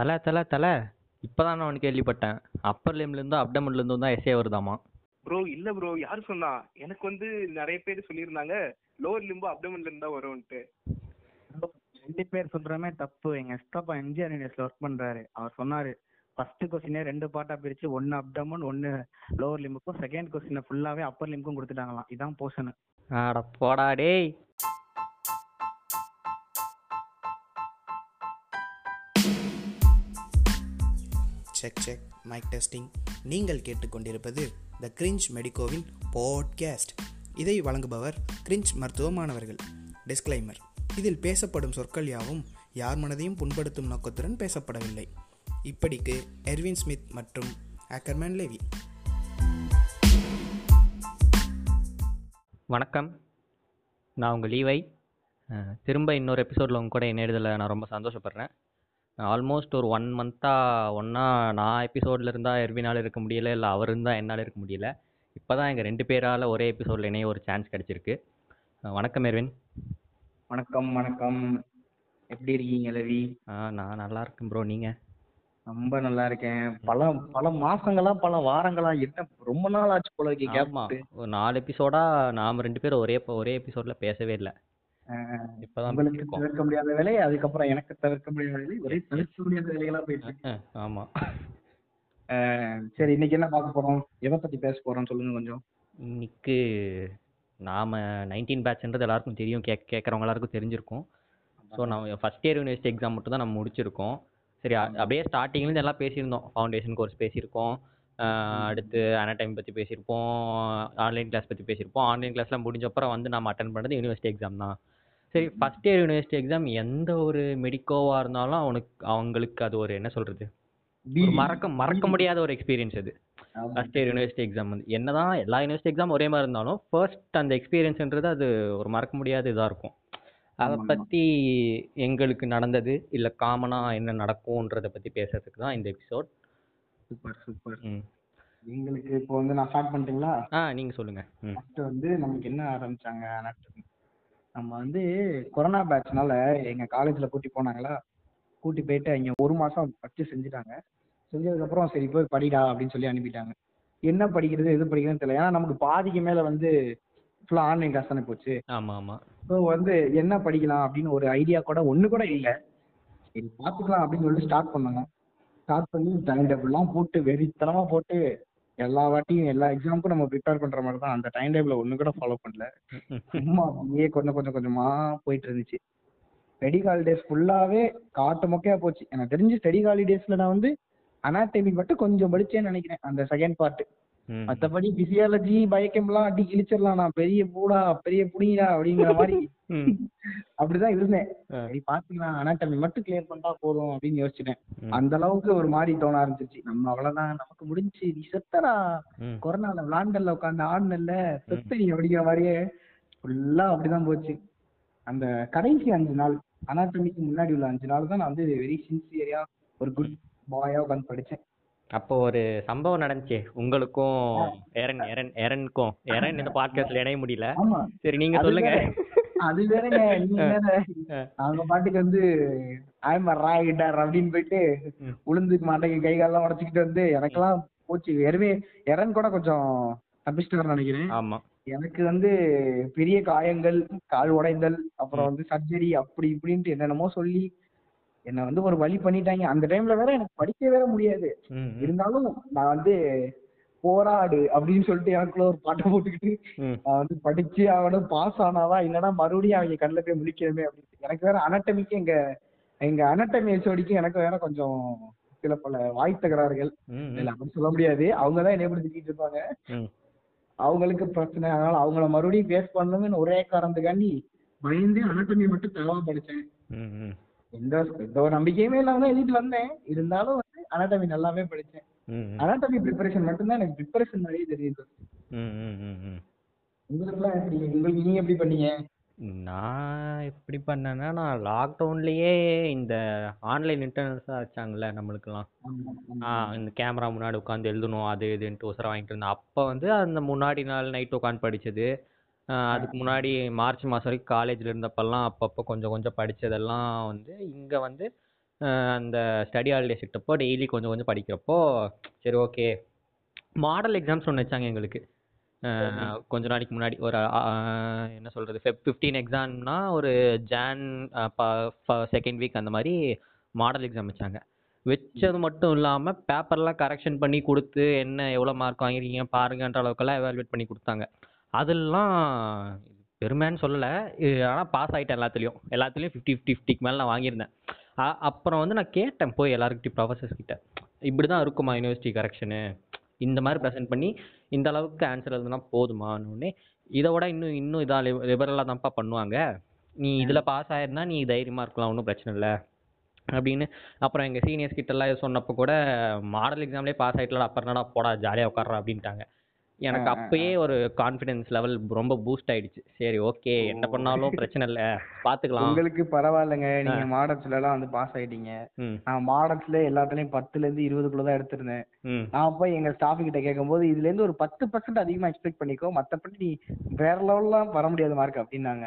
தலை தலை தலை. இப்போதான் நான் ஒன்று கேள்விப்பட்டேன் அப்பர் லிம்லேருந்தும் அப்டமன்லேருந்தும் தான் எஸ்ஏ வருதாமா? ப்ரோ இல்ல ப்ரோ யார் சொன்னா? எனக்கு வந்து நிறைய பேர் சொல்லியிருந்தாங்க. லோவர் லிம்பு அப்டமன்ல இருந்து தான் வரும்ன்ட்டு. ரெண்டு பேர் சொல்றமே தப்பு. எங்க எஸ்டாப்பா எம்ஜிஆர் யூனிவர்ஸ்ல ஒர்க் பண்றாரு. அவர் சொன்னாரு ஃபர்ஸ்ட் கொஸ்டினே ரெண்டு பார்ட்டா பிரிச்சு ஒன்னு அப்டமன் ஒன்னு லோவர் லிம்புக்கும் செகண்ட் கொஸ்டினை ஃபுல்லாவே அப்பர் லிம்புக்கும் கொடுத்துட்டாங்களாம். இதான் போர்ஷன் அட போடா டேய். செக் செக் மைக் டெஸ்டிங் நீங்கள் கேட்டுக்கொண்டிருப்பது த கிரிஞ்ச் மெடிக்கோவின் பாட்காஸ்ட் இதை வழங்குபவர் கிரிஞ்ச் மருத்துவ மாணவர்கள் டிஸ்க்ளைமர் இதில் பேசப்படும் சொற்கள் யாவும் யார் மனதையும் புண்படுத்தும் நோக்கத்துடன் பேசப்படவில்லை. இப்படிக்கு எர்வின் ஸ்மித் மற்றும் ஆக்கர்மேன் லேவி வணக்கம். நான் உங்கள் லீவை திரும்ப இன்னொரு எபிசோடில் உங்க கூட இணையதில் நான் ரொம்ப சந்தோஷப்படுறேன். ஆல்மோஸ்ட் ஒரு ஒன் மந்த்தாக ஒன்றா நான் எபிசோடில் இருந்தால் எர்வினால் இருக்க முடியல இல்லை அவர் இருந்தால் என்னால் இருக்க முடியல. இப்போ தான் எங்கள் ரெண்டு பேரால் ஒரே எபிசோடில் இணைய ஒரு சான்ஸ் கிடச்சிருக்கு. வணக்கம் எர்வின். வணக்கம் வணக்கம். எப்படி இருக்கீங்க லவி ஆ நான் நல்லா இருக்கேன் ப்ரோ நீங்கள் ரொம்ப நல்லா இருக்கேன். பல பல மாசங்களா பல வாரங்களா என்ன ரொம்ப நாள் ஆச்சு போல இருக்கு கேப் ஆமாம் ஒரு நாலு எபிசோடாக நாம் ரெண்டு பேரும் ஒரே ஒரே எபிசோடில் பேசவே இல்லை. உங்களுக்கு தவிர்க்க முடியாத வேலை அதுக்கப்புறம் எனக்கு தவிர்க்க முடியாத வேலை ஒரே தவிர்க்க முடியாத வேலைகளா போயிட்டு அஹ் சரி இன்னைக்கு என்ன பார்க்க போறோம்? எதை பத்தி பேச போறோம் சொல்லுங்க கொஞ்சம். இன்னைக்கு நாம் நைன்டீன் பேட்ச்ன்றது எல்லாருக்கும் தெரியும். கேக் கேட்குறவங்க எல்லாருக்கும் தெரிஞ்சிருக்கும். ஸோ நம்ம ஃபஸ்ட் இயர் யூனிவர்சிட்டி எக்ஸாம் மட்டும் தான் நம்ம முடிச்சிருக்கோம். சரி அப்படியே ஸ்டார்டிங்லேருந்து எல்லாம் பேசியிருந்தோம். ஃபவுண்டேஷன் கோர்ஸ் பேசியிருக்கோம். அடுத்து அனடைம் பற்றி பேசியிருப்போம். ஆன்லைன் கிளாஸ் பற்றி பேசியிருப்போம். ஆன்லைன் கிளாஸ்லாம் முடிஞ்சப்பறம் வந்து நம்ம அட்டன் பண்ணது யூனிவர்சிட்டி எக்ஸாம் தான். சரி ஃபஸ்ட் இயர் யூனிவர்சிட்டி எக்ஸாம் எந்த ஒரு மெடிக்கோவாக இருந்தாலும் அவனுக்கு அவங்களுக்கு அது ஒரு என்ன சொல்கிறது மறக்க மறக்க முடியாத ஒரு எக்ஸ்பீரியன்ஸ் அது. ஃபர்ஸ்ட் இயர் யூனிவர்சிட்டி எக்ஸாம் வந்து. என்னதான் எல்லா யூனிவர்சிட்டி எக்ஸாம் ஒரே மாதிரி இருந்தாலும் ஃபர்ஸ்ட் அந்த எக்ஸ்பீரியன்ஸ்ன்றது அது ஒரு மறக்க முடியாத இதாக இருக்கும். அதை. பற்றி எங்களுக்கு நடந்தது இல்லை காமனாக என்ன நடக்கும்ன்றதை பற்றி பேசுறதுக்கு தான் இந்த எபிசோட் சூப்பர் சூப்பர். எங்களுக்கு இப்போ வந்து நான் ஸ்டார்ட் பண்ணிட்டீங்களா? ஆ நீங்கள் சொல்லுங்கள் ஃபர்ஸ்ட் வந்து நமக்கு என்ன ஆரம்பிச்சாங்க. நம்ம வந்து கொரோனா பேட்ச்னால எங்க காலேஜ்ல கூட்டி போனாங்களா? கூட்டி போயிட்டு அங்க ஒரு மாசம் வச்சு செஞ்சுட்டாங்க. செஞ்சதுக்கு அப்புறம் சரி போய் படிடா அப்படின்னு சொல்லி அனுப்பிட்டாங்க. என்ன படிக்கிறது எது படிக்கிறதுன்னு தெரியல. ஏன்னா நமக்கு பாதிக்கு மேல வந்து ஃபுல்லா ஆன்லைன் கிளாஸ் தானே போச்சு. ஆமாம் ஆமாம் ஸோ வந்து என்ன படிக்கலாம் அப்படின்னு ஒரு ஐடியா கூட ஒண்ணு கூட இல்லை. சரி பார்த்துக்கலாம் அப்படின்னு சொல்லிட்டு ஸ்டார்ட் பண்ணாங்க ஸ்டார்ட் பண்ணி டைம் டேபிள்லாம் போட்டு வெறித்தனமா போட்டு எல்லா வாட்டியும் எல்லா எக்ஸாமுக்கும் நம்ம ப்ரிப்பேர் பண்ற மாதிரி தான் அந்த டைம் டேபிள் ஒண்ணு கூட ஃபாலோ பண்ணல. சும்மா அப்படியே கொஞ்சம் கொஞ்சம் கொஞ்சமா போயிட்டு இருந்துச்சு. ஸ்டடி ஹாலிடேஸ் ஃபுல்லாவே காட்டு மொக்கையா போச்சு. எனக்கு தெரிஞ்சு ஸ்டடி ஹாலிடேஸ்ல நான் வந்து அனாட்டமி மட்டும் கொஞ்சம் படிச்சேன்னு நினைக்கிறேன். அந்த செகண்ட் பார்ட் மத்தபடி பிசியாலஜி பயோகெம்லாம் அடி கிழிச்சிடலாம் நான் பெரிய பூடா பெரிய புடிங்கடா அப்படிங்கிற மாதிரி அப்படிதான் இருந்தேன். சரி பாத்துக்கலாம் அனாட்டமி மட்டும் கிளியர் பண்ணிட்டா போதும் அப்படின்னு யோசிச்சிட்டேன். அந்த அளவுக்கு ஒரு மாதிரி தோண ஆரம்பிச்சிருச்சு. நம்ம அவ்வளவுதான். நமக்கு முடிஞ்சு நீ செத்தடா. கொரோனால விளாண்டல்ல உட்காந்து ஆடுனல்ல செத்த நீ அப்படிங்கிற மாதிரியே ஃபுல்லா அப்படிதான் போச்சு. அந்த கடைசி அஞ்சு நாள் அனாட்டமிக்கு முன்னாடி உள்ள அஞ்சு நாள் தான் நான் வந்து வெரி சின்சியரியா ஒரு குட் பாயா உட்காந்து படிச்சேன். அப்போ ஒரு சம்பவம் நடந்துச்சே. உங்களுக்கும் எரன் எரன் எரனுக்கும். எரன் இந்த பாட்காஸ்ட்ல இணைய முடியல. சரி நீங்க சொல்லுங்க. அது வேறங்க நீ வேற. அவங்க பாட்டுக்கு வந்து ஆயமா ராயிட்டார் அப்படின்னு போயிட்டு. உளுந்துக்கு மாட்டைக்கு கை காலெல்லாம் உடச்சிக்கிட்டு வந்து எனக்கெல்லாம் போச்சு. எருவே இறன் கூட கொஞ்சம் தப்பிச்சிட்டு நினைக்கிறேன். ஆமா. எனக்கு வந்து பெரிய காயங்கள் கால் உடைந்தல் அப்புறம் வந்து சர்ஜரி அப்படி இப்படின்ட்டு என்னென்னமோ சொல்லி என்னை வந்து ஒரு வழி பண்ணிட்டாங்க. அந்த டைம்ல வேற எனக்கு படிக்க வேற முடியாது. இருந்தாலும் நான் வந்து போராடு அப்படின்னு சொல்லிட்டு எனக்குள்ள ஒரு பாட்டை போட்டுக்கிட்டு வந்து படிச்சு அவனும் பாஸ் ஆனாதான் இல்லைன்னா மறுபடியும் அவங்க கண்ணில் போய் முடிக்கணுமே அப்படின்னு. எனக்கு வேற அனட்டமிக்கு எங்க எங்க அனட்டமி ஹெச்ஓடிக்கு எனக்கு வேற கொஞ்சம் சில பல வாய் தகராறுகள் இல்ல அப்படி சொல்ல முடியாது. அவங்க தான் என்னை திட்டிட்டு இருப்பாங்க. அவங்களுக்கு பிரச்சனை. அதனால அவங்கள மறுபடியும் ஃபேஸ் பண்ணணும்னு ஒரே காரணத்துக்காண்டி பயந்து அனட்டமி மட்டும் தேவை படிச்சேன். எந்த எந்த ஒரு நம்பிக்கையுமே இல்லாம தான் எழுதிட்டு வந்தேன். இருந்தாலும் வந்து அனாட்டமி நல்லாவே படிச்சேன். அனாட்டமி ப்ரிப்பரேஷன் மட்டும்தான் எனக்கு ப்ரிப்பரேஷன் நிறைய தெரியுது. ம் ம் ம் ம். உங்களுக்குலாம் எப்படி? உங்களுக்கு நீங்க எப்படி பண்ணீங்க? நான் எப்படி பண்ணேன்னா நான் லாக்டவுன்லேயே இந்த ஆன்லைன் இன்டர்னல்ஸாக வச்சாங்கல்ல நம்மளுக்கெல்லாம். இந்த கேமரா முன்னாடி உட்காந்து எழுதணும் அது இதுன்ட்டு உசரம் வாங்கிட்டு இருந்தேன். அப்போ வந்து அந்த முன்னாடி நாள் நைட் உட்காந்து படிச்சது. ஆ, அதுக்கு முன்னாடி மார்ச் மாதம் வரைக்கும் காலேஜில் இருந்தப்பெல்லாம் அப்பப்போ கொஞ்சம் கொஞ்சம் படிச்சதெல்லாம் வந்து இங்கே வந்து அந்த ஸ்டடி ஹாலிடேஸ் விட்டப்போ டெய்லி கொஞ்சம் கொஞ்சம் படிக்கிறப்போ சரி ஓகே மாடல் எக்ஸாம்ஸ் ஒன்று வச்சாங்க எங்களுக்கு. கொஞ்ச நாளைக்கு முன்னாடி ஒரு என்ன சொல்கிறது ஃபெப் ஃபிஃப்டீன் எக்ஸாம்னா ஒரு ஜான் செகண்ட் வீக் அந்த மாதிரி மாடல் எக்ஸாம் வச்சாங்க. வச்சது மட்டும் இல்லாமல் பேப்பர்லாம் கரெக்ஷன் பண்ணி கொடுத்து என்ன எவ்வளோ மார்க் வாங்கிருக்கீங்க பாருங்கன்ற அளவுக்கெல்லாம் எவாலுவேட் பண்ணி கொடுத்தாங்க. அதெல்லாம் பெருமைன்னு சொல்லலை ஆனால் பாஸ் ஆகிட்டேன் எல்லாத்துலேயும். எல்லாத்துலேயும் ஃபிஃப்டி ஃபிஃப்டி ஃபிஃப்டிக்கு மேலே நான் வாங்கியிருந்தேன். அப்புறம் வந்து நான் கேட்டேன் போய் எல்லாருக்கிட்டையும் ப்ரொஃபஸர்ஸ் கிட்ட. இப்படி தான் இருக்குமா யூனிவர்சிட்டி கரெக்ஷனு இந்த மாதிரி ப்ரெசென்ட் பண்ணி இந்த அளவுக்கு ஆன்சர் எழுதுனா போதுமான்னு உடனே இதை விட இன்னும் இன்னும் இதாக லிபரலாக தான்ப்பா பண்ணுவாங்க. நீ இதில் பாஸ் ஆயிருந்தா நீ தைரியமாக இருக்கலாம் ஒன்றும் பிரச்சனை இல்லை. அப்படின்னு. அப்புறம் எங்கள் சீனியர்ஸ் கிட்டலாம் சொன்னப்போ கூட மாடல் எக்ஸாம்லேயே பாஸ் ஆகிட்டலாம் அப்புறம் என்னடா போடா ஜாலியாக உட்கார்றா அப்படின்ட்டாங்க. எனக்கு அப்பயே ஒரு கான்ஃபிடன்ஸ் லெவல் ரொம்ப பூஸ்ட் ஆயிடுச்சு. சரி ஓகே என்ன பண்ணாலும் பிரச்சனை இல்லை. பார்த்துக்கலாம் உங்களுக்கு பரவாயில்லைங்க. நீங்க மாடல்ஸ்ல எல்லாம் வந்து பாஸ் ஆயிட்டீங்க. நான் மாடல்ஸ்ல எல்லாத்துலயும் பத்துல இருந்து இருபதுக்குள்ள தான் எடுத்திருந்தேன் நான் போய் எங்க ஸ்டாஃப் கிட்ட கேட்கும்போது இதுல இருந்து ஒரு பத்து பர்சன்ட் அதிகமா எக்ஸ்பெக்ட் பண்ணிக்கோ. மத்தபடி நீ வேற லெவல்லாம் வர முடியாத மார்க் அப்படின்னாங்க.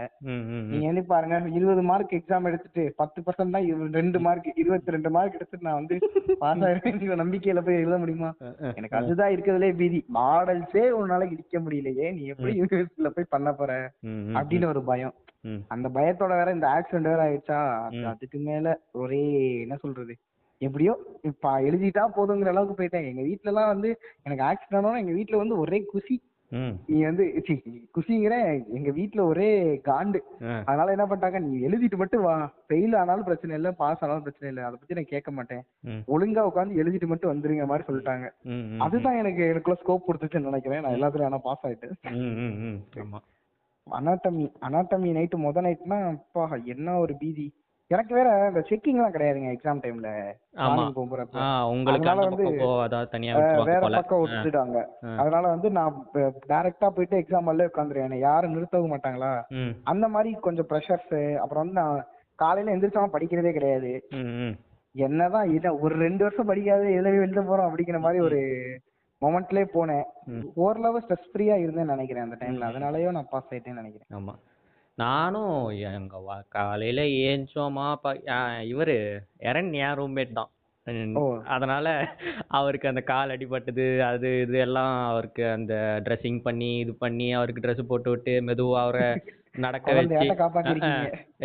நீங்க வந்து பாருங்க இருபது மார்க் எக்ஸாம் எடுத்துட்டு பத்து பர்சன்ட் தான் ரெண்டு மார்க் இருபத்தி ரெண்டு மார்க் எடுத்துட்டு நான் வந்து பாஸ் ஆயிருவேன் நம்பிக்கையில போய் எழுத முடியுமா? எனக்கு அதுதான் இருக்கிறதுலே பீதி. மாடல்ஸே ஒரு நாளைக்கு இடிக்க முடியலையே? நீ எப்படி யூனிவர்சிட்டியில போய் பண்ண போற? அப்படின்னு ஒரு பயம். அந்த பயத்தோட வேற இந்த ஆக்சிடென்ட் வேற ஆயிடுச்சா. அதுக்கு மேல ஒரே என்ன சொல்றது? எப்படியோ இப்ப எழுதிட்டா போதுங்கிற அளவுக்கு போயிட்டேன். எங்க வீட்ல எல்லாம் வந்து எனக்கு ஆக்சிடென்ட் எங்க வீட்ல வந்து ஒரே ம் நீ வந்து குஷிங்கிற எங்க வீட்ல ஒரே காண்டு. அதனால என்ன பண்ணிட்டாங்க நீ எழுதிட்டு மட்டும் வா. ஃபெயில் ஆனாலும் பிரச்சனை இல்ல பாஸ் ஆனாலும் பிரச்சனை இல்ல. அதை பத்தி நான் கேட்க மாட்டேன். ஒழுங்கா உட்காந்து எழுதிட்டு மட்டும் வந்துருங்க மாதிரி சொல்லிட்டாங்க. அதுதான் எனக்கு எனக்குள்ள ஸ்கோப் கொடுத்துச்சுன்னு நினைக்கிறேன். நான் எல்லாத்துலயும் ஆனா பாஸ் ஆயிட்டேன் அனாட்டமி அனாட்டமி நைட்டு முத நைட்னா அப்பா என்ன ஒரு பீதி. எனக்கு வேற இந்த செக்கிங் எல்லாம் கிடையாதுங்க எக்ஸாம் டைம்ல ஆமா. உங்களுக்கு அதனால வந்து, தனியா வேற பக்கம் விட்டுட்டாங்க. அதனால வந்து நான் டைரக்டா போயிட்டு எக்ஸாம் ஹால்ல உட்காந்துருவேன் யாரும் நிறுத்தவும் மாட்டாங்களா? அந்த மாதிரி கொஞ்சம் ப்ரெஷர்ஸ் அப்புறம் வந்து நான் காலையில எந்திரிச்சாலும் படிக்கிறதே கிடையாது. என்னதான் இதை ஒரு ரெண்டு வருஷம் படிக்காத எழுத எழுத போறோம் அப்படிங்கிற மாதிரி ஒரு மொமெண்ட்லயே போனேன். ஓரளவு ஸ்ட்ரெஸ் ஃப்ரீயா இருந்தேன்னு நினைக்கிறேன் அந்த டைம்ல அதனாலயோ நான் பாஸ் ஆயிட்டேன்னு நினைக்கிறேன். ஆமா. நானும் எங்க வா- காலையில ஏஞ்சோமா ப இவரு எரன் என் ரூம்மேட் தான். அதனால அவருக்கு அந்த கால் அடிபட்டது அது இது எல்லாம் அவருக்கு அந்த ட்ரெஸ்ஸிங் பண்ணி இது பண்ணி அவருக்கு ட்ரெஸ் போட்டு விட்டு மெதுவா அவரை நடக்க வச்சு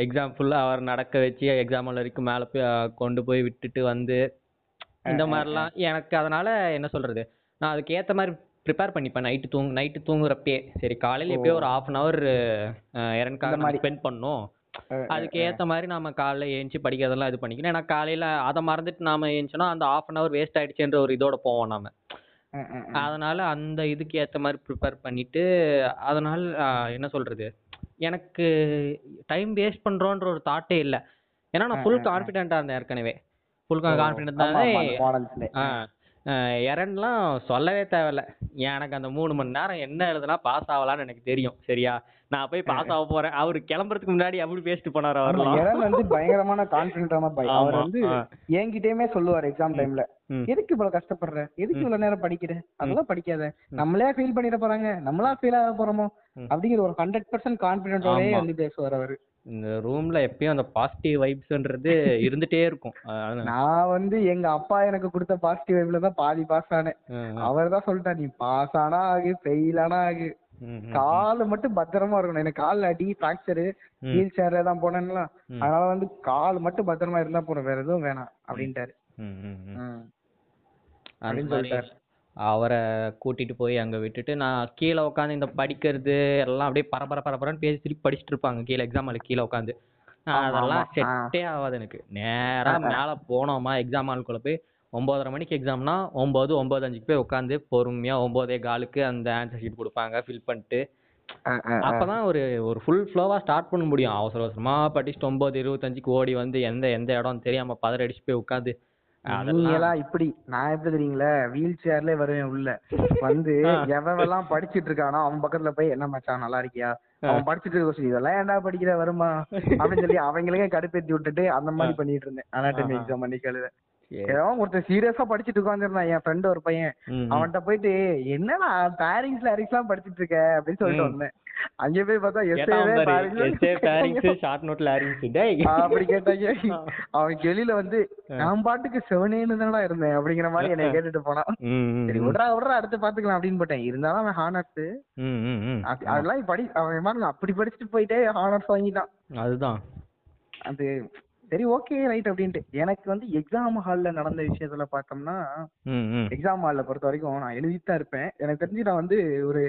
எக்ஸாம் ஃபுல்லா அவர் நடக்க வச்சு எக்ஸாம் வரைக்கும் மேல போய் கொண்டு போய் விட்டுட்டு வந்து இந்த மாதிரிலாம் எனக்கு அதனால என்ன சொல்றது நான் அதுக்கு ஏத்த மாதிரி ப்ரிப்பேர் பண்ணிப்பேன். நைட்டு தூங்கு நைட்டு தூங்குறப்பே சரி காலையில எப்பயோ ஒரு ஹாஃப் அன் ஹவர் இந்த மாதிரி. ஸ்பெண்ட் பண்ணோம். அதுக்கு ஏத்த மாதிரி நாம காலைல ஏஞ்சி படிக்கிறதெல்லாம் இது பண்ணிக்கணும். ஏன்னா காலையில அதை மறந்துட்டு நாம ஏஞ்சோன்னா அந்த ஹாஃப் அன் ஹவர் வேஸ்ட் ஆயிடுச்சுன்ற ஒரு இதோட போவோம் நாம. அதனால அந்த இதுக்கு ஏத்த மாதிரி ப்ரிப்பேர் பண்ணிட்டு அதனால என்ன சொல்றது? எனக்கு டைம் வேஸ்ட் பண்றோன்ற ஒரு தாட்டே இல்லை. ஏன்னா நான் ஃபுல் கான்ஃபிடென்ட்டா இருந்தேன் ஏற்கனவே. ஃபுல் கான்ஃபிடென்ட் தான் எரன்லாம் சொல்லவே தேவையில்ல. எனக்கு அந்த மூணு மணி நேரம் என்ன எழுதுனா பாஸ் ஆகலாம்னு எனக்கு தெரியும். சரியா? நான் போய் பாஸ் ஆக போறேன். அவரு கிளம்புறதுக்கு முன்னாடி அப்படி பேசிட்டு போனாரு அவர்லாம். எரன் வந்து பயங்கரமான கான்பிடண்டான பை அவர் வந்து. என்கிட்டயுமே சொல்லுவார் எக்ஸாம் டைம்ல. எதுக்கு இவ்வளவு கஷ்டப்படுற? எதுக்கு. இவ்வளவு நேரம் படிக்கிற? அதெல்லாம் படிக்காத. நம்மளே ஃபீல் பண்ணிட போறாங்க. நம்மளா ஃபீல் ஆக போறோமோ. அப்படிங்கிற ஒரு ஹண்ட்ரட் பர்சன்ட் கான்பிடென்டோடயே. வந்து பேசுவார் அவரு. இந்த ரூம்ல எப்பயும் அந்த பாசிட்டிவ் வைப்ஸ்ன்றது இருந்துட்டே இருக்கும். நான் வந்து எங்க அப்பா எனக்கு கொடுத்த பாசிட்டிவ் வைப்ல தான் பாதி பாஸ் ஆனேன். அவர் தான் சொல்லிட்டார் நீ பாஸ் ஆனா ஆகு ஃபெயில் ஆனா ஆகு. காலு மட்டும் பத்திரமா இருக்கணும். எனக்கு கால்ல அடி ஃபிராக்சரு ம். வீல் சேர்ல தான் போனேன்ல. அதனால வந்து கால் மட்டும் பத்திரமா இருந்தா போதும் வேற எதுவும் வேணாம் அப்படின்ட்டாரு. அப்படின்னு சொல்லிட்டாரு. அவரை கூட்டிட்டு போய் அங்க விட்டுட்டு நான் கீழே உட்காந்து இந்த படிக்கிறது எல்லாம் அப்படியே பரபர பரபரன்னு பேசி திருப்பி படிச்சுட்டு இருப்பாங்க கீழே எக்ஸாம் ஹாலுக்கு கீழே உட்காந்து அதெல்லாம். செட்டே ஆகாது எனக்கு நேரா ஆ, ஆ. மேல போனோமா எக்ஸாம் ஹாலுக்குள்ள போய் ஒன்பதரை மணிக்கு எக்ஸாம்னா ஒன்பது ஒன்பது அஞ்சுக்கு போய் உட்காந்து பொறுமையா ஒன்பதே காலுக்கு அந்த ஆன்சர் ஷீட் கொடுப்பாங்க ஃபில் பண்ணிட்டு. அப்பதான் ஒரு ஒரு ஃபுல் ஃப்ளோவா ஸ்டார்ட் பண்ண முடியும் அவசர அவசரமா படிச்சுட்டு ஒன்பது இருபத்தஞ்சுக்கு ஓடி வந்து எந்த எந்த இடம் தெரியாம பதற அடிச்சு போய் உட்காந்து நீங்களாம் இப்படி நான் எப்படி தெரியுங்களா வீல் சேர்ல வருவேன் உள்ள வந்து. எவெல்லாம் படிச்சிட்டு இருக்கானோ அவன் பக்கத்துல போய் என்ன மச்சான் நல்லா இருக்கியா அவன் படிச்சிட்டு இருக்க சொல்லி இதெல்லாம் ஏன்டா படிக்கிற வருமா அப்படின்னு சொல்லி அவங்களுக்கே கடுப்பேத்தி விட்டுட்டு அந்த மாதிரி பண்ணிட்டு இருந்தேன் அனாட்டமி. எக்ஸாம் அன்னைக்கு எழுத. ஏதோ ஒருத்தன் சீரியஸா படிச்சிட்டு உட்காந்துருந்தான் என் ஃப்ரெண்ட் ஒரு பையன். அவன்கிட்ட போயிட்டு என்னடா பேரிங்ஸ் லாரிங்ஸ் எல்லாம் படிச்சிட்டு இருக்க அப்படின்னு சொல்லிட்டு. வந்தேன் அங்க போய் பார்த்தா எஸ்ஏ பேரிங்ஸ் ஷார்ட் நோட்ல ஆரிங்ஸ் டேய். அப்படி கேட்டாங்க. அவன் வெளியில வந்து நான் பாட்டுக்கு செவனேன்னு தானடா இருந்தேன். அப்படிங்கிற மாதிரி என்னை கேட்டுட்டு போனான். சரி. விட்றா விட்றா அடுத்து பாத்துக்கலாம் அப்படின்னு போட்டேன். இருந்தாலும் அவன் ஹானர்ஸ். அதெல்லாம் படி அவன் பாருங்க அப்படி படிச்சுட்டு போயிட்டே ஹானர்ஸ் வாங்கிட்டான். அதுதான். அது சரி ஓகே ரைட் அப்படின்ட்டு. எனக்கு வந்து எக்ஸாம் ஹால்ல நடந்த விஷயத்துல பார்த்தோம்னா. எக்ஸாம் ஹால்ல பொறுத்த வரைக்கும் நான் எழுதிட்டு தான் இருப்பேன். எனக்கு தெரிஞ்சு நான் வந்து ஒரு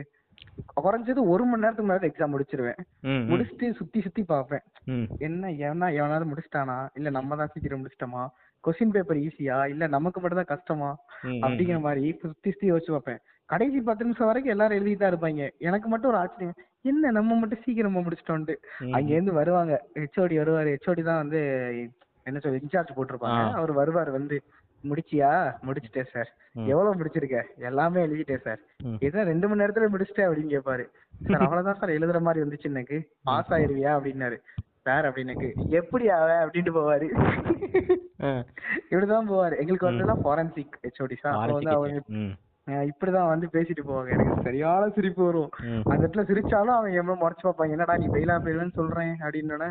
குறைஞ்சது ஒரு மணி நேரத்துக்கு மேல எக்ஸாம் முடிச்சிருவேன். முடிச்சுட்டு சுத்தி சுத்தி பார்ப்பேன். ம். என்ன எவனா எவனாவது முடிச்சிட்டானா? இல்ல நம்ம தான் சீக்கிரம் முடிச்சிட்டோமா? கொஸ்டின் பேப்பர் ஈஸியா இல்ல நமக்கு மட்டும் தான் கஷ்டமா. அப்படிங்கிற மாதிரி சுத்தி சுத்தி யோசிச்சு பார்ப்பேன். கடைசி பத்து நிமிஷம் வரைக்கும் எல்லாரும் எழுதிட்டு தான் இருப்பாங்க. எனக்கு மட்டும் ஒரு ஆச்சரியம். என்ன நம்ம மட்டும் சீக்கிரமா முடிச்சிட்டோம்ட்டு. அங்க இருந்து வருவாங்க. ஹெச்ஓடி வருவாரு. ஹெச்ஓடி தான் வந்து என்ன சொல்ல இன்சார்ஜ் போட்டிருப்பாங்க. அவர் வருவார் வந்து. முடிச்சியா? முடிச்சிட்டேன் சார். எவ்வளவு முடிச்சிருக்க? எல்லாமே எழுதிட்டேன் சார். ஏதோ ரெண்டு மணி நேரத்துல முடிச்சிட்டேன் அப்படின்னு கேட்பாரு சார் அவ்வளவுதான் சார் எழுதுற மாதிரி வந்துச்சு எனக்கு. பாஸ் ஆயிருவியா அப்படின்னாரு. சார் அப்படின்னு எப்படி அவ அப்படின்ட்டு போவாரு. இப்படிதான் போவாரு. எங்களுக்கு வந்து எல்லாம் ஃபாரன்சிக் ஹெச்ஓடி சார் அப்போ வந்து அவங்க இப்படிதான் வந்து பேசிட்டு போவாங்க. எனக்கு சரியான சிரிப்பு வரும். அந்த இடத்துல சிரிச்சாலும் அவங்க எவ்வளவு முறைச்சு பார்ப்பாங்க என்னடா நீ ஃபெயிலா ஃபெயிலுன்னு சொல்றேன் அப்படின்னு.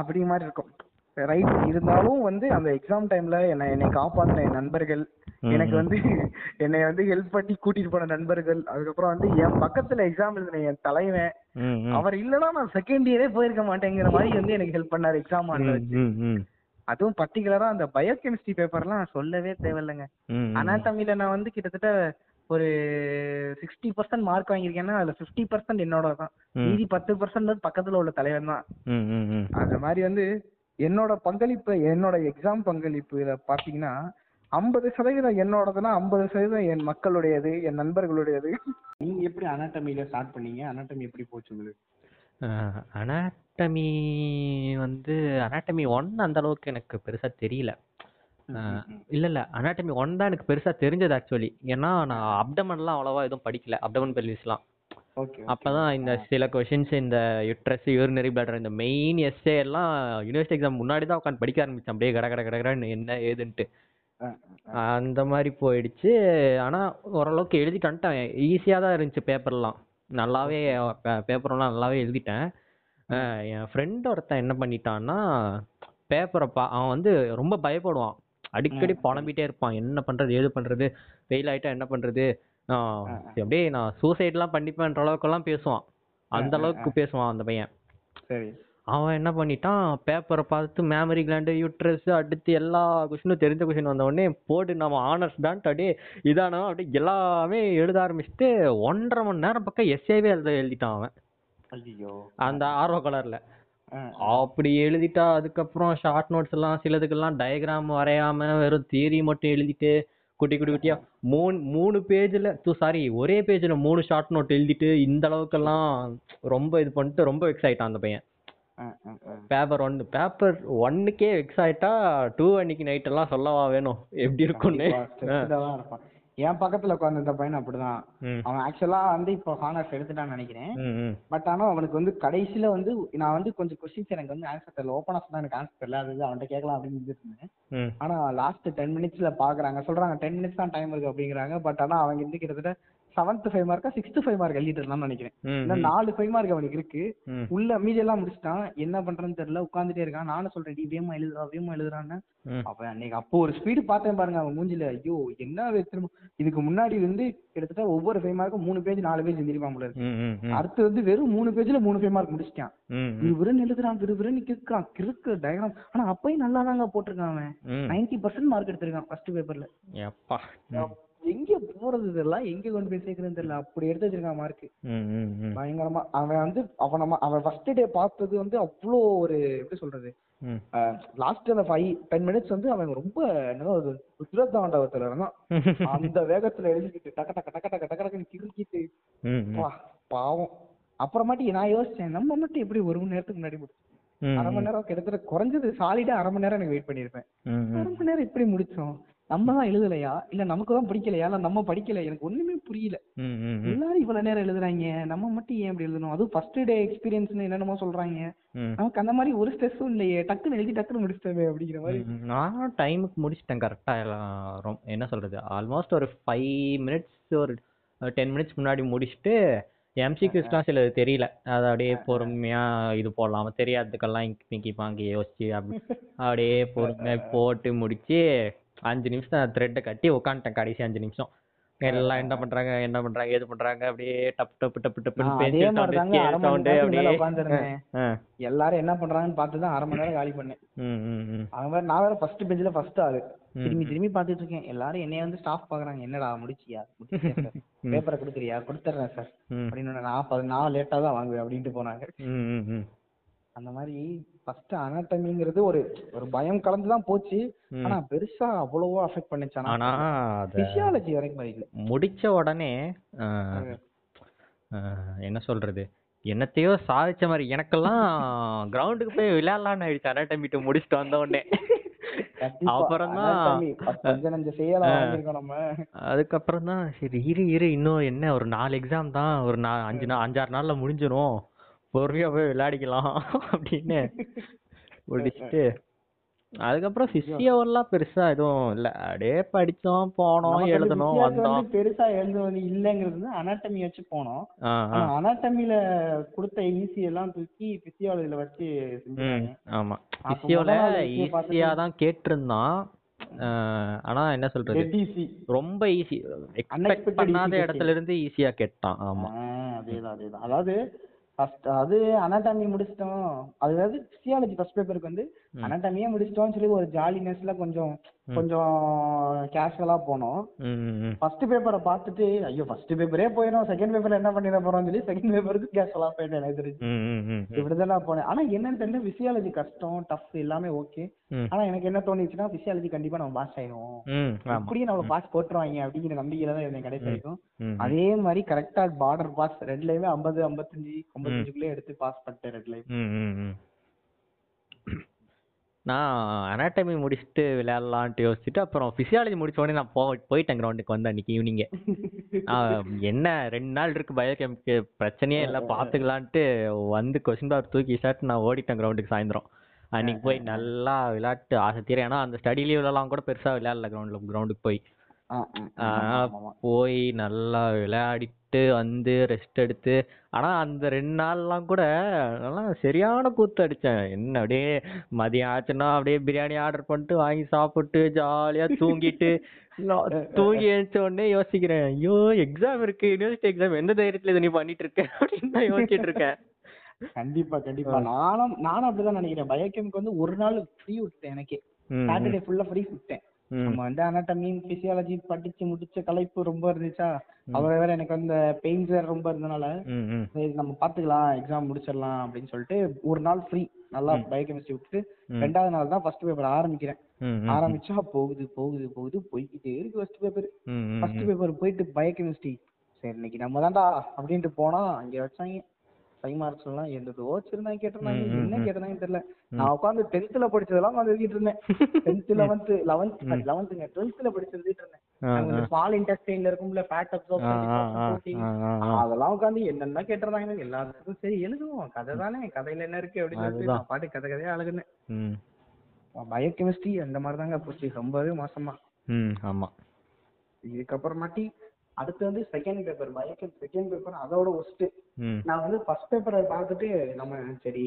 அப்படி மாதிரி இருக்கும். ரைட் இருந்தாலும் வந்து அந்த எக்ஸாம் டைம்ல என்னை என்னை காப்பாத்தின என் நண்பர்கள் எனக்கு. வந்து என்னை வந்து ஹெல்ப் பண்ணி கூட்டிட்டு போன நண்பர்கள் அதுக்கப்புறம் வந்து என் பக்கத்துல எக்ஸாம் எழுதின என் தலைவன். அவர் இல்லைன்னா நான் செகண்ட் இயரே போயிருக்க மாட்டேங்கிற மாதிரி வந்து எனக்கு ஹெல்ப் பண்ணாரு எக்ஸாம் ம். அதுவும் பர்டிகுலரா அந்த பயோகெமிஸ்ட்ரி பேப்பர்லாம் சொல்லவே தேவையில்லைங்க. அனாட்டமில நான் வந்து கிட்டத்தட்ட ஒரு சிக்ஸ்டி பர்சன்ட் மார்க் வாங்கியிருக்கேன்னா அதுல ஃபிஃப்டி பர்சன்ட் என்னோட தான். மீதி பத்து பர்சன்ட் பக்கத்துல உள்ள தலைவன் தான். அந்த மாதிரி வந்து என்னோட பங்களிப்பு என்னோட எக்ஸாம் பங்களிப்பு இத பாத்தீங்கன்னா ஐம்பது சதவீதம் என்னோடதுன்னா ஐம்பது சதவீதம் என் மக்களுடையது என் நண்பர்களுடையது. நீங்க எப்படி அனாட்டமில ஸ்டார்ட் பண்ணீங்க? அனாட்டமி எப்படி போச்சு உங்களுக்கு? அனாட்டமி வந்து அனாட்டமி ஒன் அந்த அளவுக்கு எனக்கு பெருசா தெரியல. இல்ல இல்ல அனாட்டமி ஒன் தான் எனக்கு பெருசா தெரிஞ்சது ஆக்சுவலி ஏன்னா நான் அப்டமன்லாம் அவ்வளவா எதுவும் படிக்கல. அப்டமன் பெல்விஸ்லாம் அப்பதான் இந்த சில கொஷின்ஸ் இந்த யுட்ரஸ் யூரினரி பிளாடர் இந்த மெயின் எஸ்ஏ எல்லாம் யூனிவர்சிட்டி எக்ஸாம் முன்னாடி தான் உட்காந்து படிக்க ஆரம்பிச்சேன். அப்படியே கட கட கட கடன்னு என்ன ஏதுன்ட்டு. அந்த மாதிரி போயிடுச்சு. ஆனா ஓரளவுக்கு எழுதிட்டு வந்துட்டேன். ஈஸியாக தான் இருந்துச்சு பேப்பர்லாம் நல்லாவே பேப்பர்லாம் நல்லாவே எழுதிட்டேன். என் ஃப்ரெண்ட் ஒருத்தன் என்ன பண்ணிட்டான்னா பேப்பரை பா அவன் வந்து ரொம்ப பயப்படுவான். அடிக்கடி புலம்பிட்டே இருப்பான். என்ன பண்றது ஏது பண்றது ஃபெயில் ஆயிட்டா என்ன பண்றது? அப்படியே நான் சூசைட்லாம் பண்ணிப்பேன்ற அளவுக்குலாம் பேசுவான். அந்த அளவுக்கு பேசுவான் அந்த பையன். சரி. அவன் என்ன பண்ணிட்டான்? பேப்பரை பார்த்து மேமரி கிளாண்டு யூட்ரஸ் அடுத்து எல்லா கொஷினும் தெரிஞ்ச கொஷின் வந்த உடனே போட்டு நம்ம ஆனர்ஸ் தான்ட்டு அப்படியே இதானோ அப்படியே எல்லாமே எழுத ஆரம்பிச்சுட்டு ஒன்றரை மணி நேரம் பக்கம் எஸ்ஏவே எழுத எழுதிட்டான் அவன். அந்த ஆர்வ கலர்ல. அப்படி எழுதிட்டா அதுக்கப்புறம் ஷார்ட் நோட்ஸ் எல்லாம் சிலதுக்கெல்லாம் டயக்ராம் வரையாம வெறும் தியரி மட்டும் எழுதிட்டு குட்டி குட்டி குட்டியா? மூணு மூணு பேஜ்ல தூ சாரி ஒரே பேஜ்ல மூணு ஷார்ட் நோட் எழுதிட்டு இந்த அளவுக்கெல்லாம் ரொம்ப இது பண்ணிட்டு ரொம்ப வெக்ஸ் ஆயிட்டான் அந்த பையன். பேப்பர் ஒன் பேப்பர் ஒன்னுக்கே வெக்ஸ் ஆயிட்டா டூ அன்னைக்கு நைட் எல்லாம் சொல்லவா வேணும்? எப்படி இருக்கும்னு. என் பக்கத்துல உட்கார்ந்து இந்த பையன் அப்படிதான். அவன் ஆக்சுவலா வந்து இப்போ ஹானர்ஸ் எடுத்துட்டான்னு நினைக்கிறேன். பட் ஆனா அவனுக்கு வந்து கடைசியில வந்து நான் வந்து கொஞ்சம் கொஸ்டின்ஸ் எனக்கு வந்து ஆன்சர் தெரியல. ஓப்பனா சொன்னா எனக்கு ஆன்சர் தெரியல. அது அவன்கிட்ட கேட்கலாம் அப்படின்னு இருந்தேன் ம், ஆனா லாஸ்ட் டென் மினிட்ஸ்ல பாக்குறாங்க. சொல்றாங்க டென் மினிட்ஸ் தான் டைம் இருக்கு அப்படிங்கிறாங்க. பட் ஆனா அவங்க வந்து கிட்டத்தட்ட செவன்த் ஃபைவ் மார்க்கா சிக்ஸ்த் ஃபைவ் மார்க் எழுதிட்டு இருந்தான்னு நினைக்கிறேன். நாலு ஃபைவ் மார்க் அவனுக்கு இருக்கு. உள்ள மீதி எல்லாம் முடிச்சிட்டான். என்ன பண்றேன்னு தெரியல. உட்காந்துட்டே இருக்கான். நானும் சொல்றேன் டி வேமா எழுதுறா வேமா எழுதுறான்னு. அப்ப அன்னைக்கு அப்போ ஒரு ஸ்பீடு பார்த்தேன் பாருங்க அவன் மூஞ்சில ஐயோ என்ன திரும்ப இதுக்கு முன்னாடி வந்து கிட்டத்தட்ட ஒவ்வொரு ஃபைவ் மார்க்கும் மூணு பேஜ் நாலு பேஜ் எழுதிருப்பான் போல இருக்கு. அடுத்து வந்து வெறும் மூணு பேஜ்ல மூணு ஃபைவ் மார்க் முடிச்சிட்டான். விறுவிறுன்னு எழுதுறான் விறுவிறுன்னு கிறுக்கான் கிறுக்கு டயக்ராம் ஆனா அப்பயும் நல்லா தாங்க போட்டிருக்கான் அவன். நைன்டி பர்சன்ட் மார்க் எடுத்திருக்கான் ஃபர்ஸ்ட் பேப்பர்ல எங்க போறது தெரியல எங்க கொண்டு போய் சேர்க்கறதுன்னு தெரியல. அப்படி எடுத்து வச்சிருக்கான் மார்க் பயங்கரமா அவன் வந்து அவன அவன் ஃபர்ஸ்ட் டே பார்த்தது வந்து அவ்வளோ ஒரு எப்படி சொல்றது. லாஸ்ட் அந்த ஃபைவ் டென் மினிட்ஸ் வந்து அவன் ரொம்ப என்னதோ ருத்ரதாண்டவத்துல இருந்தான் அந்த வேகத்துல எழுதிக்கிட்டு டக்க டக்க டக்க டக்க டக்க டக்குன்னு கிறுக்கிட்டு பாவம். அப்புறமாட்டி நான் யோசிச்சேன் நம்ம மட்டும் எப்படி ஒரு மணி நேரத்துக்கு முன்னாடி முடிச்சோம்? அரை மணி நேரம் கிட்டத்தட்ட குறைஞ்சது சாலிடா அரை மணி நேரம் எனக்கு வெயிட் பண்ணிருப்பேன். அரை மணி நேரம் எப்படி முடிச்சோம். நம்ம தான் எழுதலையா? இல்ல நமக்கு தான் படிக்கலையா? இல்ல நம்ம படிக்கல எனக்கு ஒண்ணுமே புரியல. எல்லாரும் இவ்வளவு நேரம் எழுதுறாங்க நம்ம மட்டும் ஏன் இப்படி எழுதணும்? அதுவும் ஃபர்ஸ்ட் டே எக்ஸ்பீரியன்ஸ்னு என்னென்னமோ சொல்றாங்க. நமக்கு அந்த மாதிரி ஒரு ஸ்ட்ரெஸ்ஸும் இல்லையே. டக்குன்னு எழுதி டக்குன்னு முடிச்சிட்டோமே அப்படிங்கிற மாதிரி. நானும் டைமுக்கு முடிச்சிட்டேன் கரெக்டாக எல்லாம் என்ன சொல்கிறது ஆல்மோஸ்ட் ஒரு ஃபைவ் மினிட்ஸ் ஒரு டென் மினிட்ஸ் முன்னாடி முடிச்சுட்டு எம்சிக்யூஸ்லாம் சிலது தெரியல. அது அப்படியே பொறுமையா இது போடலாம்? தெரியாததுக்கெல்லாம் இங்கி பிங்கி யோசிச்சு அப்படி அப்படியே பொறுமையா போட்டு முடிச்சு அஞ்சு நிமிஷம் த்ரெட்டை கட்டி உட்காந்துட்டேன் கடைசி அஞ்சு நிமிஷம். எல்லாம் என்ன பண்றாங்க என்ன பண்றாங்க ஏது பண்றாங்க அப்படியே டப் டப் டப் நான் அதே பென்சில் மாதிரி சவுண்டு அப்படியே எல்லாரும் என்ன பண்றாங்கன்னு பார்த்து தான் அரை மணி நேரம் காலி பண்ணேன். ம் ம் ம். அவன் வேற நான் வேற ஃபர்ஸ்ட் பெஞ்சில் ஃபர்ஸ்ட் ஆளு. திரும்பி. திரும்பி பார்த்துட்டு இருக்கேன். எல்லாரும் என்னைய வந்து ஸ்டாஃப் பாக்குறாங்க. என்னடா முடிச்சியா. பேப்பரை கொடுக்குறியா? கொடுத்துட்றேன் சார் அப்படின்னு நான் நான் லேட்டா தான் வாங்குவேன் அப்படின்ட்டு போனாங்க. அந்த மாதிரி ஃபர்ஸ்ட் அனாட்டமிங்கிறது ஒரு ஒரு பயம் கலந்து தான் போச்சு. ஆனா பெருசா அவ்வளவோ அஃபெக்ட் பண்ணுச்சு ஆனா பிசியாலஜி வரைக்கும் இல்ல முடிச்ச உடனே என்ன சொல்றது? என்னத்தையோ சாதிச்ச மாதிரி எனக்கெல்லாம் கிரவுண்டுக்கு போய் விளையாடலாம்னு ஆயிடுச்சு அனாட்டமிட்டு முடிச்சுட்டு வந்த உடனே. அப்புறம் தான் அதுக்கப்புறம் தான் சரி இரு இரு இன்னும் என்ன ஒரு நாலு எக்ஸாம் தான் ஒரு அஞ்சு அஞ்சாறு நாள்ல முடிஞ்சிரும். பொறுமையா போய் விளையாடிக்கலாம் அப்படின்னு முடிச்சுட்டு அதுக்கப்புறம் ஃபிசியோவெல்லாம் பெருசா எதுவும் இல்ல. அப்படியே படிச்சோம் போனோம் வந்து எழுதணும் வந்தோம். வந்து பெருசா எழுதுவது இல்லைங்கிறது அனாட்டமி வச்சு போனோம். அனாட்டமில கொடுத்த ஈஸி எல்லாம் தூக்கி பிசியாலஜில வச்சு ஆமா. யா ஈஸியா தான் கேட்டிருந்தான். ஆனா என்ன சொல்றது? ரொம்ப ஈஸி எக்ஸ்பெக்ட் பண்ணாத இடத்துல இருந்து ஈஸியா கேட்டான். ஆமா. அதேதான் அதேதான். அதாவது ஃபர்ஸ்ட் அது அனாட்டமி முடிச்சிட்டோம். அதாவது பிசியாலஜி ஃபர்ஸ்ட் பேப்பருக்கு வந்து அனாட்டமியே முடிச்சிட்டோம்னு சொல்லி ஒரு ஜாலினஸ்ல கொஞ்சம். கொஞ்சம் கேஷுவலா போனோம். ஃபர்ஸ்ட் பேப்பரை பார்த்துட்டு ஐயோ ஃபர்ஸ்ட் பேப்பரே போயிடும் செகண்ட் பேப்பர்ல என்ன பண்ணிட போறோம்னு சொல்லி செகண்ட் பேப்பருக்கு கேஷுவலா போயிட்டேன் எனக்கு தெரிஞ்சு. இப்படிதான் போனேன். ஆனா என்னன்னு தெரியல பிசியாலஜி கஷ்டம் டஃப் எல்லாமே ஓகே ஆனா எனக்கு என்ன தோணுச்சுன்னா பிசியாலஜி கண்டிப்பா நம்ம பாஸ் ஆயிடுவோம். ம் ஆமா. அப்படியே நம்ம பாஸ் போட்டுருவாங்க அப்படிங்கிற நம்பிக்கையில தான் இருந்தேன் கடைசி வரைக்கும் ம் அதே மாதிரி கரெக்டா பார்டர் பாஸ் ரெட்லயுமே ஐம்பது ஐம்பத்தஞ்சு ஐம்பத்தஞ்சுக்குள்ளே எடுத்து பாஸ் பண்ணிட்டேன் ரெட்லயும் ம் ம் ம். நான் அனாட்டமி முடிச்சுட்டு விளையாடலான்ட்டு யோசிச்சுட்டு அப்புறம் ஃபிசியாலஜி முடிச்ச உடனே நான் போ போயிட்டேன் கிரவுண்டுக்கு வந்தேன் அன்னைக்கு ஈவினிங்கே என்ன ரெண்டு நாள் இருக்கு பயோகெமிக்கு பிரச்சனையே இல்லை பார்த்துக்கலான்ட்டு வந்து கொஸ்டின் பேப்பர் தூக்கி சாட்டு நான் ஓடிட்டேன் கிரவுண்டுக்கு சாயந்தரம். அன்னைக்கு போய் நல்லா விளையாட்டு ஆசை தீர ஏன்னா அந்த ஸ்டடி லீவ்லலாம் கூட பெருசாக விளையாடல கிரவுண்டில் கிரவுண்டுக்கு போய். போய் நல்லா விளையாடிட்டு வந்து ரெஸ்ட் எடுத்து ஆனா அந்த ரெண்டு நாள்லாம் கூட நல்லா சரியான கூத்து அடிச்சேன். என்ன அப்படியே மதியம் ஆச்சுன்னா அப்படியே பிரியாணி ஆர்டர் பண்ணிட்டு வாங்கி சாப்பிட்டு ஜாலியா தூங்கிட்டு தூங்கி எழுந்த உடனே யோசிக்கிறேன் ஐயோ எக்ஸாம் இருக்கு யூனிவர்சிட்டி எக்ஸாம் எந்த தைரியத்துல இதை நீ பண்ணிட்டு இருக்க? அப்படின்னு நான் யோசிச்சுட்டு இருக்கேன். கண்டிப்பா கண்டிப்பா. நானும் நானும் அப்படிதான் நினைக்கிறேன். பயோகெமிக்கு வந்து ஒரு நாள் ஃப்ரீ விட்டேன் எனக்கே. சாட்டர்டே ஃபுல்லா ஃப்ரீ விட்டேன் நம்ம வந்து அனாட்டமி பிசியாலஜி படிச்சு முடிச்ச கலைப்பு ரொம்ப இருந்துச்சா. அவர் வேற எனக்கு அந்த பெயின்ஸ் வேற ரொம்ப இருந்தனால சரி நம்ம பாத்துக்கலாம் எக்ஸாம் முடிச்சிடலாம் அப்படின்னு சொல்லிட்டு ஒரு நாள் ஃப்ரீ நல்லா பயோகெமிஸ்ட்ரி விட்டு ம். ரெண்டாவது நாள் தான் ஃபர்ஸ்ட் பேப்பர் ஆரம்பிக்கிறேன். ஆரம்பிச்சா போகுது போகுது போகுது போய்க்கிட்டே இருக்கு ஃபர்ஸ்ட் பேப்பர் ஃபர்ஸ்ட். பேப்பர் போயிட்டு பயோகெமிஸ்ட்ரி சரி இன்னைக்கு நம்ம தான்டா அப்படின்ட்டு போனா அங்க வச்சாங்க. ஃபைவ் மார்க்ஸ் எல்லாம் எந்ததோ வச்சிருந்தாங்க கேட்டிருந்தாங்க? என்ன. கேட்டிருந்தாங்கன்னு தெரியல. நான் உட்காந்து டென்த்ல படிச்சதெல்லாம் உட்காந்து எழுதிட்டு இருந்தேன் டென்த் லெவன்த் லெவன்த். லெவன்த்துங்க டுவெல்த்ல படிச்சு எழுதிட்டு இருந்தேன். ஸ்மால் இன்டெஸ்டைன்ல இருக்கும்ல ஃபேட் ஆ. அதெல்லாம் உட்காந்து என்னென்ன கேட்டிருந்தாங்க எல்லாத்துக்கும் சரி எழுதுவோம். கதை தானே கதையில என்ன இருக்கு அப்படின்னு சொல்லிட்டு. நான் பாட்டு கதை கதையா அழுகுனேன். பயோகெமிஸ்ட்ரி அந்த மாதிரி தாங்க போச்சு. ரொம்பவே மோசமா. ம், ஆமா. இதுக்கப்புறமாட்டி அடுத்து வந்து second paper biochem second paper அதோட ஒஸ்ட்டு ம், நான் வந்து ஃபர்ஸ்ட் பேப்பரை பார்த்துட்டு நம்ம சரி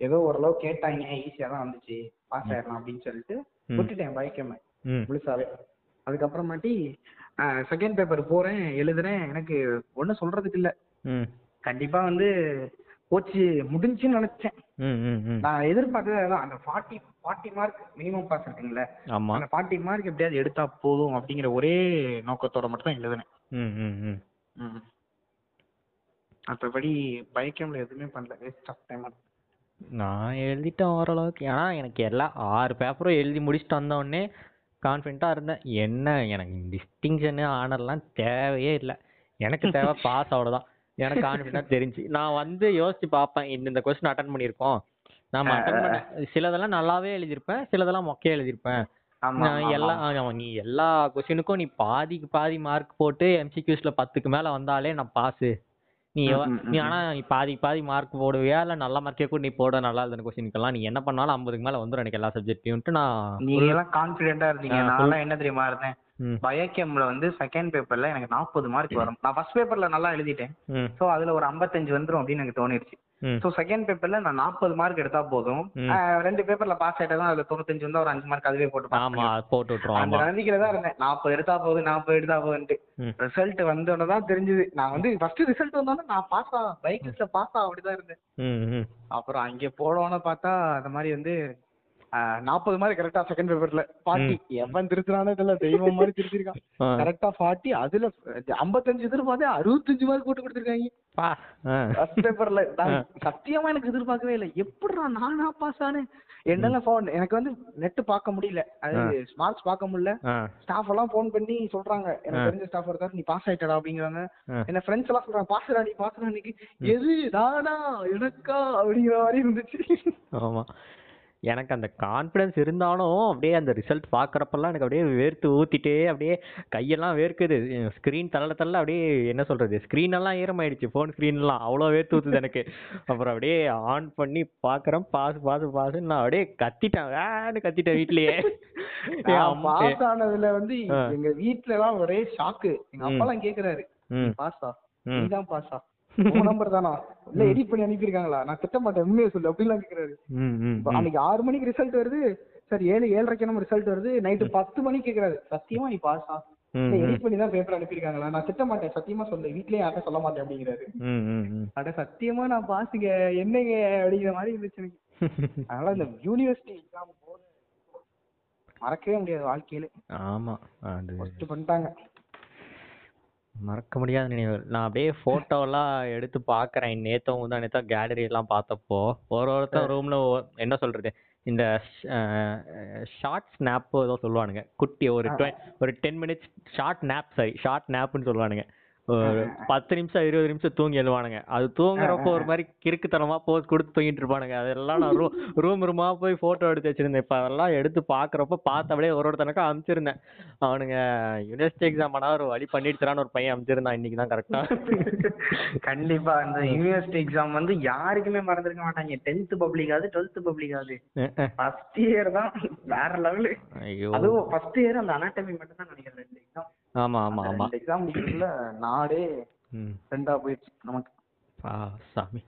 ஏதோ ஓரளவு கேட்டாங்க ஈஸியா தான் வந்துச்சு பாஸ் ஆயிடலாம் அப்படின்னு சொல்லிட்டு. விட்டுட்டேன் பயோகெம் ம், முழுசாவே. அதுக்கப்புறமாட்டி செகண்ட் பேப்பர் போறேன் எழுதுறேன் எனக்கு ஒன்றும் சொல்றதுக்கு இல்ல. கண்டிப்பா வந்து போச்சு முடிஞ்சுன்னு நினைச்சேன். நான் எதிர்பார்த்தது அந்த forty forty mark minimum pass இருக்குங்களே அந்த ஃபார்ட்டி மார்க் எப்படியாவது எடுத்தா போதும் அப்படிங்கிற ஒரே நோக்கத்தோட மட்டும் தான் எழுதுனேன். ம், ம், ம். ம். மற்றபடி பைக்கம்ல எதுவுமே பண்ணல. வேஸ்ட் ஆஃப் டைம் நான் எழுதிட்டேன் ஓரளவுக்கு. ஏன்னா எனக்கு எல்லா ஆறு பேப்பரும் எழுதி முடிச்சுட்டு வந்த உடனே கான்ஃபிடண்ட்டாக இருந்தேன். என்ன எனக்கு டிஸ்டிங்ஷனு ஆனர்லாம் தேவையே இல்லை. எனக்கு தேவை பாஸ் அவ்வளோதான் எனக்கு கான்ஃபிடண்ட்டாக தெரிஞ்சு. நான் வந்து யோசிச்சு பார்ப்பேன். இந்த இந்த கொஸ்டின் அட்டன் பண்ணியிருக்கோம். நம்ம அட்டன் பண்ண சிலதெல்லாம் நல்லாவே எழுதியிருப்பேன். சிலதெல்லாம் மொக்கையாக எழுதியிருப்பேன். நான் எல்லா நீ எல்லா கொஸ்டினுக்கும் நீ பாதிக்கு பாதி மார்க் போட்டு எம்சிக்யூஸ்ல பத்துக்கு மேல வந்தாலே நான் பாஸு நீ நீ. ஆனா நீ பாதிக்கு பாதி மார்க் போடுவியா? இல்ல நல்ல மார்க்கே கூட நீ போட நல்லா எழுதுன கொஸ்டினுக்கெல்லாம் நீ என்ன பண்ணாலும் ஐம்பதுக்கு மேல வந்துடும் எனக்கு எல்லா சப்ஜெக்ட்லையும்ட்டு நான் நீங்க எல்லாம் கான்பிடென்ட்டா இருந்தீங்க. நான் என்ன தெரியுமா இருந்தேன்? பயோகெம்ல வந்து செகண்ட் பேப்பர்ல எனக்கு நாற்பது மார்க் வரும். நான் ஃபர்ஸ்ட் பேப்பர்ல நல்லா எழுதிட்டேன். ஸோ அதுல ஒரு ஐம்பத்தஞ்சு வந்துரும் அப்படின்னு எனக்கு தோணிருச்சு. ம். ஸோ செகண்ட் பேப்பர்ல நான் நாற்பது மார்க் எடுத்தா போதும். ரெண்டு பேப்பர்ல பாஸ் ஆயிட்டா அதுல தொண்ணூத்தஞ்சு வந்தா ஒரு அஞ்சு மார்க் அதுவே போட்டு. போட்டு அந்த நம்பிக்கையில தான் இருந்தேன். நாற்பது எடுத்தா போதும் நாற்பது எடுத்தா போதுன்ட்டு. ரிசல்ட் வந்தோடனே தான் தெரிஞ்சது. நான் வந்து ஃபர்ஸ்ட் ரிசல்ட் வந்தோடனே நான் பாஸ் ஆ பைக் பாஸ் ஆ அப்படிதான் இருந்தேன். அப்புறம் அங்கே போனோன்னு பார்த்தா அந்த மாதிரி வந்து நாற்பது மாதிரி கரெக்டா செகண்ட் பேப்பர்ல ஃபார்ட்டி எவன் திருத்துறானோ தெரியல தெய்வம் மாதிரி திருத்திருக்கான். கரெக்டா ஃபார்ட்டி அதுல ஐம்பத்தஞ்சு எதிர்பார்த்து அறுபத்தஞ்சு மார்க் போட்டு கொடுத்துருக்காங்க. ஃபர்ஸ்ட் பேப்பர்ல சத்தியமா எனக்கு எதிர்பார்க்கவே இல்லை. எப்படிடா நானா பாஸ் ஆனேன்? என்னெல்லாம் ஃபோன் எனக்கு வந்து நெட் பார்க்க முடியல. அது மார்க்ஸ் பார்க்க முடியல. ஸ்டாஃப் எல்லாம் ஃபோன் பண்ணி சொல்றாங்க. எனக்கு தெரிஞ்ச ஸ்டாஃப் ஒருத்தர் நீ பாஸ் ஆயிட்டடா அப்படிங்கிறாங்க. என்ன ஃப்ரெண்ட்ஸ் எல்லாம் சொல்றாங்க பாஸ்டா நீ பாஸ்டா இன்னைக்கு எது நானா எனக்கா? அப்படிங்கிற மாதிரி இருந்துச்சு. ஆமா. எனக்கு அந்த கான்ஃபிடன்ஸ் இருந்தாலும் அப்படியே அந்த ரிசல்ட் பார்க்குறப்பெல்லாம் எனக்கு அப்படியே வேர்த்து ஊத்திட்டே அப்படியே கையெல்லாம் வேர்க்குது. ஸ்க்ரீன் தள்ள தள்ள அப்படியே என்ன சொல்றது? ஸ்க்ரீன் எல்லாம் ஈரமாயிடுச்சு. ஃபோன் ஸ்க்ரீன்லாம் அவ்வளோ வேர்த்து ஊத்துது எனக்கு. அப்புறம் அப்படியே ஆன் பண்ணி பார்க்குறேன். பாஸ் பாஸ் பாஸ்ன்னு நான் அப்படியே கத்திட்டேன். வேன்னு கத்திட்டேன் வீட்லயே. பாஸ் ஆனதுல வந்து. எங்க வீட்ல எல்லாம் ஒரே ஷாக்கு எங்க அப்பா எல்லாம் கேக்குறாரு. பாஸா. நீதான் பாஸா உன் நம்பர் தானா? இல்ல எடிட் பண்ணி அனுப்பியிருக்காங்களா? நான் திட்ட மாட்டேன் உண்மையை சொல்லு அப்படிலாம் கேக்குறாரு. அன்னைக்கு ஆறு மணிக்கு ரிசல்ட் வருது. சார் ஏழு ஏழரைக்கு நம்ம ரிசல்ட் வருது. நைட்டு பத்து மணிக்கு கேக்குறாரு. சத்தியமா நீ பாஸா எடிட் பண்ணி தான் பேப்பர் அனுப்பியிருக்காங்களா? நான் திட்ட மாட்டேன் சத்தியமா சொல்லு. வீட்லயே யார்ட்ட சொல்ல மாட்டேன் அப்படிங்கிறாரு. அட சத்தியமா நான் பாஸுங்க என்னங்க அப்படிங்கிற மாதிரி இருந்துச்சு எனக்கு. அதனால இந்த யூனிவர்சிட்டி எக்ஸாம் மறக்கவே முடியாது வாழ்க்கையில. ஆமா பண்ணிட்டாங்க. மறக்க முடியாத நினைவுகள். நான் அப்படியே photo-எல்லாம் எடுத்து பார்க்கறேன். நேத்தும் முந்தா கேலரி எல்லாம் பார்த்தப்போ ஒரு ஒருத்தன் ரூம்ல என்ன சொல்றது? இந்த ஷார்ட் ஸ்னாப் ஏதோ சொல்லுவானுங்க. குட்டி ஒரு twen- ஒரு ten minutes short nap sorry short நேப்னு சொல்லுவானுங்க. பத்து நிமிஷம் இருபது நிமிஷம் தூங்கி எழுவானுங்க. அது தூங்குறப்போ ஒரு மாதிரி கிறுக்குத்தனமா போஸ் கொடுத்து தூங்கிட்டு இருப்பானுங்க. அதெல்லாம் நான் ரூம் ரூம் ரூமா போய் போட்டோ எடுத்து வச்சிருந்தேன். இப்ப அதெல்லாம் எடுத்து பாக்குறப்ப பார்த்து அப்படியே ஒரு ஒருத்தனுக்கும் அனுப்பிச்சிருந்தேன் அவனுங்க யூனிவர்சிட்டி எக்ஸாம் ஆனா ஒரு வழி பண்ணிட்டு தரான்னு ஒரு பையன் அனுப்பிச்சிருந்தான் இன்னைக்கு தான் கரெக்டா கண்டிப்பா. இந்த யூனிவர்சிட்டி எக்ஸாம் வந்து யாருக்குமே மறந்துருக்க மாட்டாங்க. டென்த் பப்ளிக் ஆகுது டுவெல்த் பப்ளிக் ஆகுது. ஃபர்ஸ்ட் இயர் தான் வேற லெவலு அதுவும் ஃபர்ஸ்ட் இயர் அந்த அனாட்டமி மட்டும் தான் நினைக்கிறேன். ஆமா ஆமா ஆமா. எக்ஸாம் முடிக்கிறதுல நாடே ரெண்டா போயிடுச்சு நமக்கு. பா சாமி.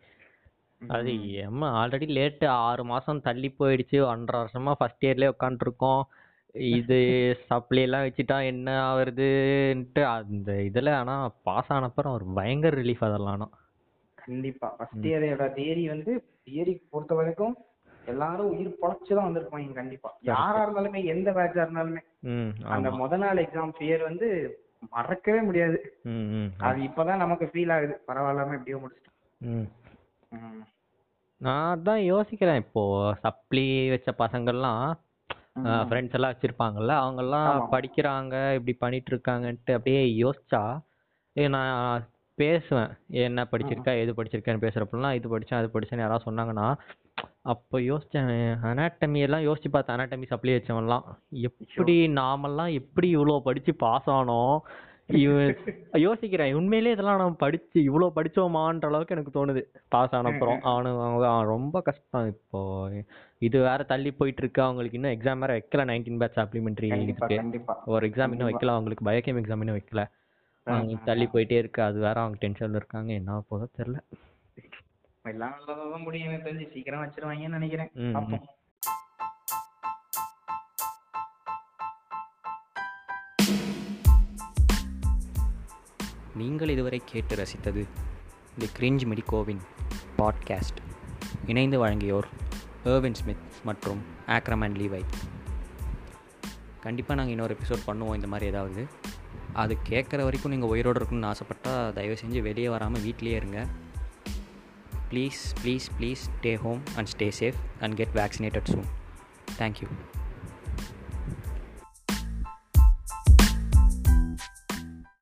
அது ஏம்மா ஆல்ரெடி லேட்டு ஆறு மாசம் தள்ளி போயிடுச்சு. ஒன்றரை வருஷமா ஃபர்ஸ்ட் இயர்லயே உட்காந்துருக்கோம் இது சப்ளை எல்லாம் வச்சுட்டா என்ன ஆகுறதுன்ட்டு அந்த இதுல ஆனா பாஸ் ஆனப்பறம் ஒரு பயங்கர ரிலீஃப் அதெல்லாம் ஆனா. கண்டிப்பா. ஃபர்ஸ்ட் இயரோட தியரி வந்து தியரி பொறுத்த வரைக்கும் எல்லாரும் உயிர் பொழைச்சு தான் வந்திருப்பாங்க கண்டிப்பா. யாரா இருந்தாலுமே எந்த பேட்சா இருந்தாலுமே. அந்த முத நாள் எக்ஸாம் ஃபியர் வந்து மறக்கவே முடியாது. அது இப்பதான் நமக்கு ஃபீல் ஆகுது. பரவாயில்லாம எப்படியோ முடிச்சிட்டோம். நான் அதான் யோசிக்கிறேன். இப்போ சப்ளி வச்ச பசங்கள்லாம் ஃப்ரெண்ட்ஸ் எல்லாம் வச்சிருப்பாங்கல்ல அவங்கெல்லாம் ஆமா. படிக்கிறாங்க இப்படி பண்ணிட்டு இருக்காங்கன்ட்டு அப்படியே யோசிச்சா நான் பேசுவேன். என்ன படிச்சிருக்கா எது படிச்சிருக்கேன்னு பேசுறப்பெல்லாம் இது படிச்சேன் அது படிச்சேன்னு யாராவது சொன்னாங்கன்னா அப்போ யோசிச்சேன் anatomy எல்லாம் யோசிச்சு பார்த்தேன் anatomy சப்ளி வச்சவன்லாம். எப்படி நாமெல்லாம் எப்படி இவ்வளோ படிச்சு பாஸ் ஆனோம்? இவன் யோசிக்கிறேன் உண்மையிலேயே இதெல்லாம் நம்ம படிச்சு இவ்வளோ படிச்சோமான்ற அளவுக்கு எனக்கு தோணுது. பாஸ் ஆன அப்புறம். அவனு ரொம்ப கஷ்டம் இப்போ. இது வேற தள்ளி போயிட்டு இருக்கு அவங்களுக்கு இன்னும் எக்ஸாம் வேற வைக்கல நைன்டீன் பேட்ச் சப்ளிமெண்ட்ரி ஒரு எக்ஸாம் இன்னும் வைக்கல அவங்களுக்கு பயோகெம் எக்ஸாம் இன்னும் வைக்கல. தள்ளி போயிட்டே இருக்கு. அது வேற அவங்க டென்ஷன்ல இருக்காங்க. என்ன போதோ தெரியல. எல்லாம் நல்லதான் முடியும் எனக்கு தெரிஞ்சு. சீக்கிரம் வச்சிருவாங்கன்னு நினைக்கிறேன். பார்ப்போம். நீங்கள் இதுவரை கேட்டு ரசித்தது தி கிரிஞ்ச் மெடிகோவின் பாட்காஸ்ட். இணைந்து வழங்கியோர் ஏர்வின் ஸ்மித் மற்றும் ஆக்ரமேன் லீவை. கண்டிப்பாக நாங்கள் இன்னொரு எபிசோட் பண்ணுவோம் இந்த மாதிரி ஏதாவது. அது கேட்குற வரைக்கும் நீங்கள் உயிரோடு இருக்கணும்னு ஆசைப்பட்டால் தயவு செஞ்சு வெளியே வராமல் வீட்டிலேயே இருங்க. please please please stay home and stay safe and get vaccinated soon. Thank you.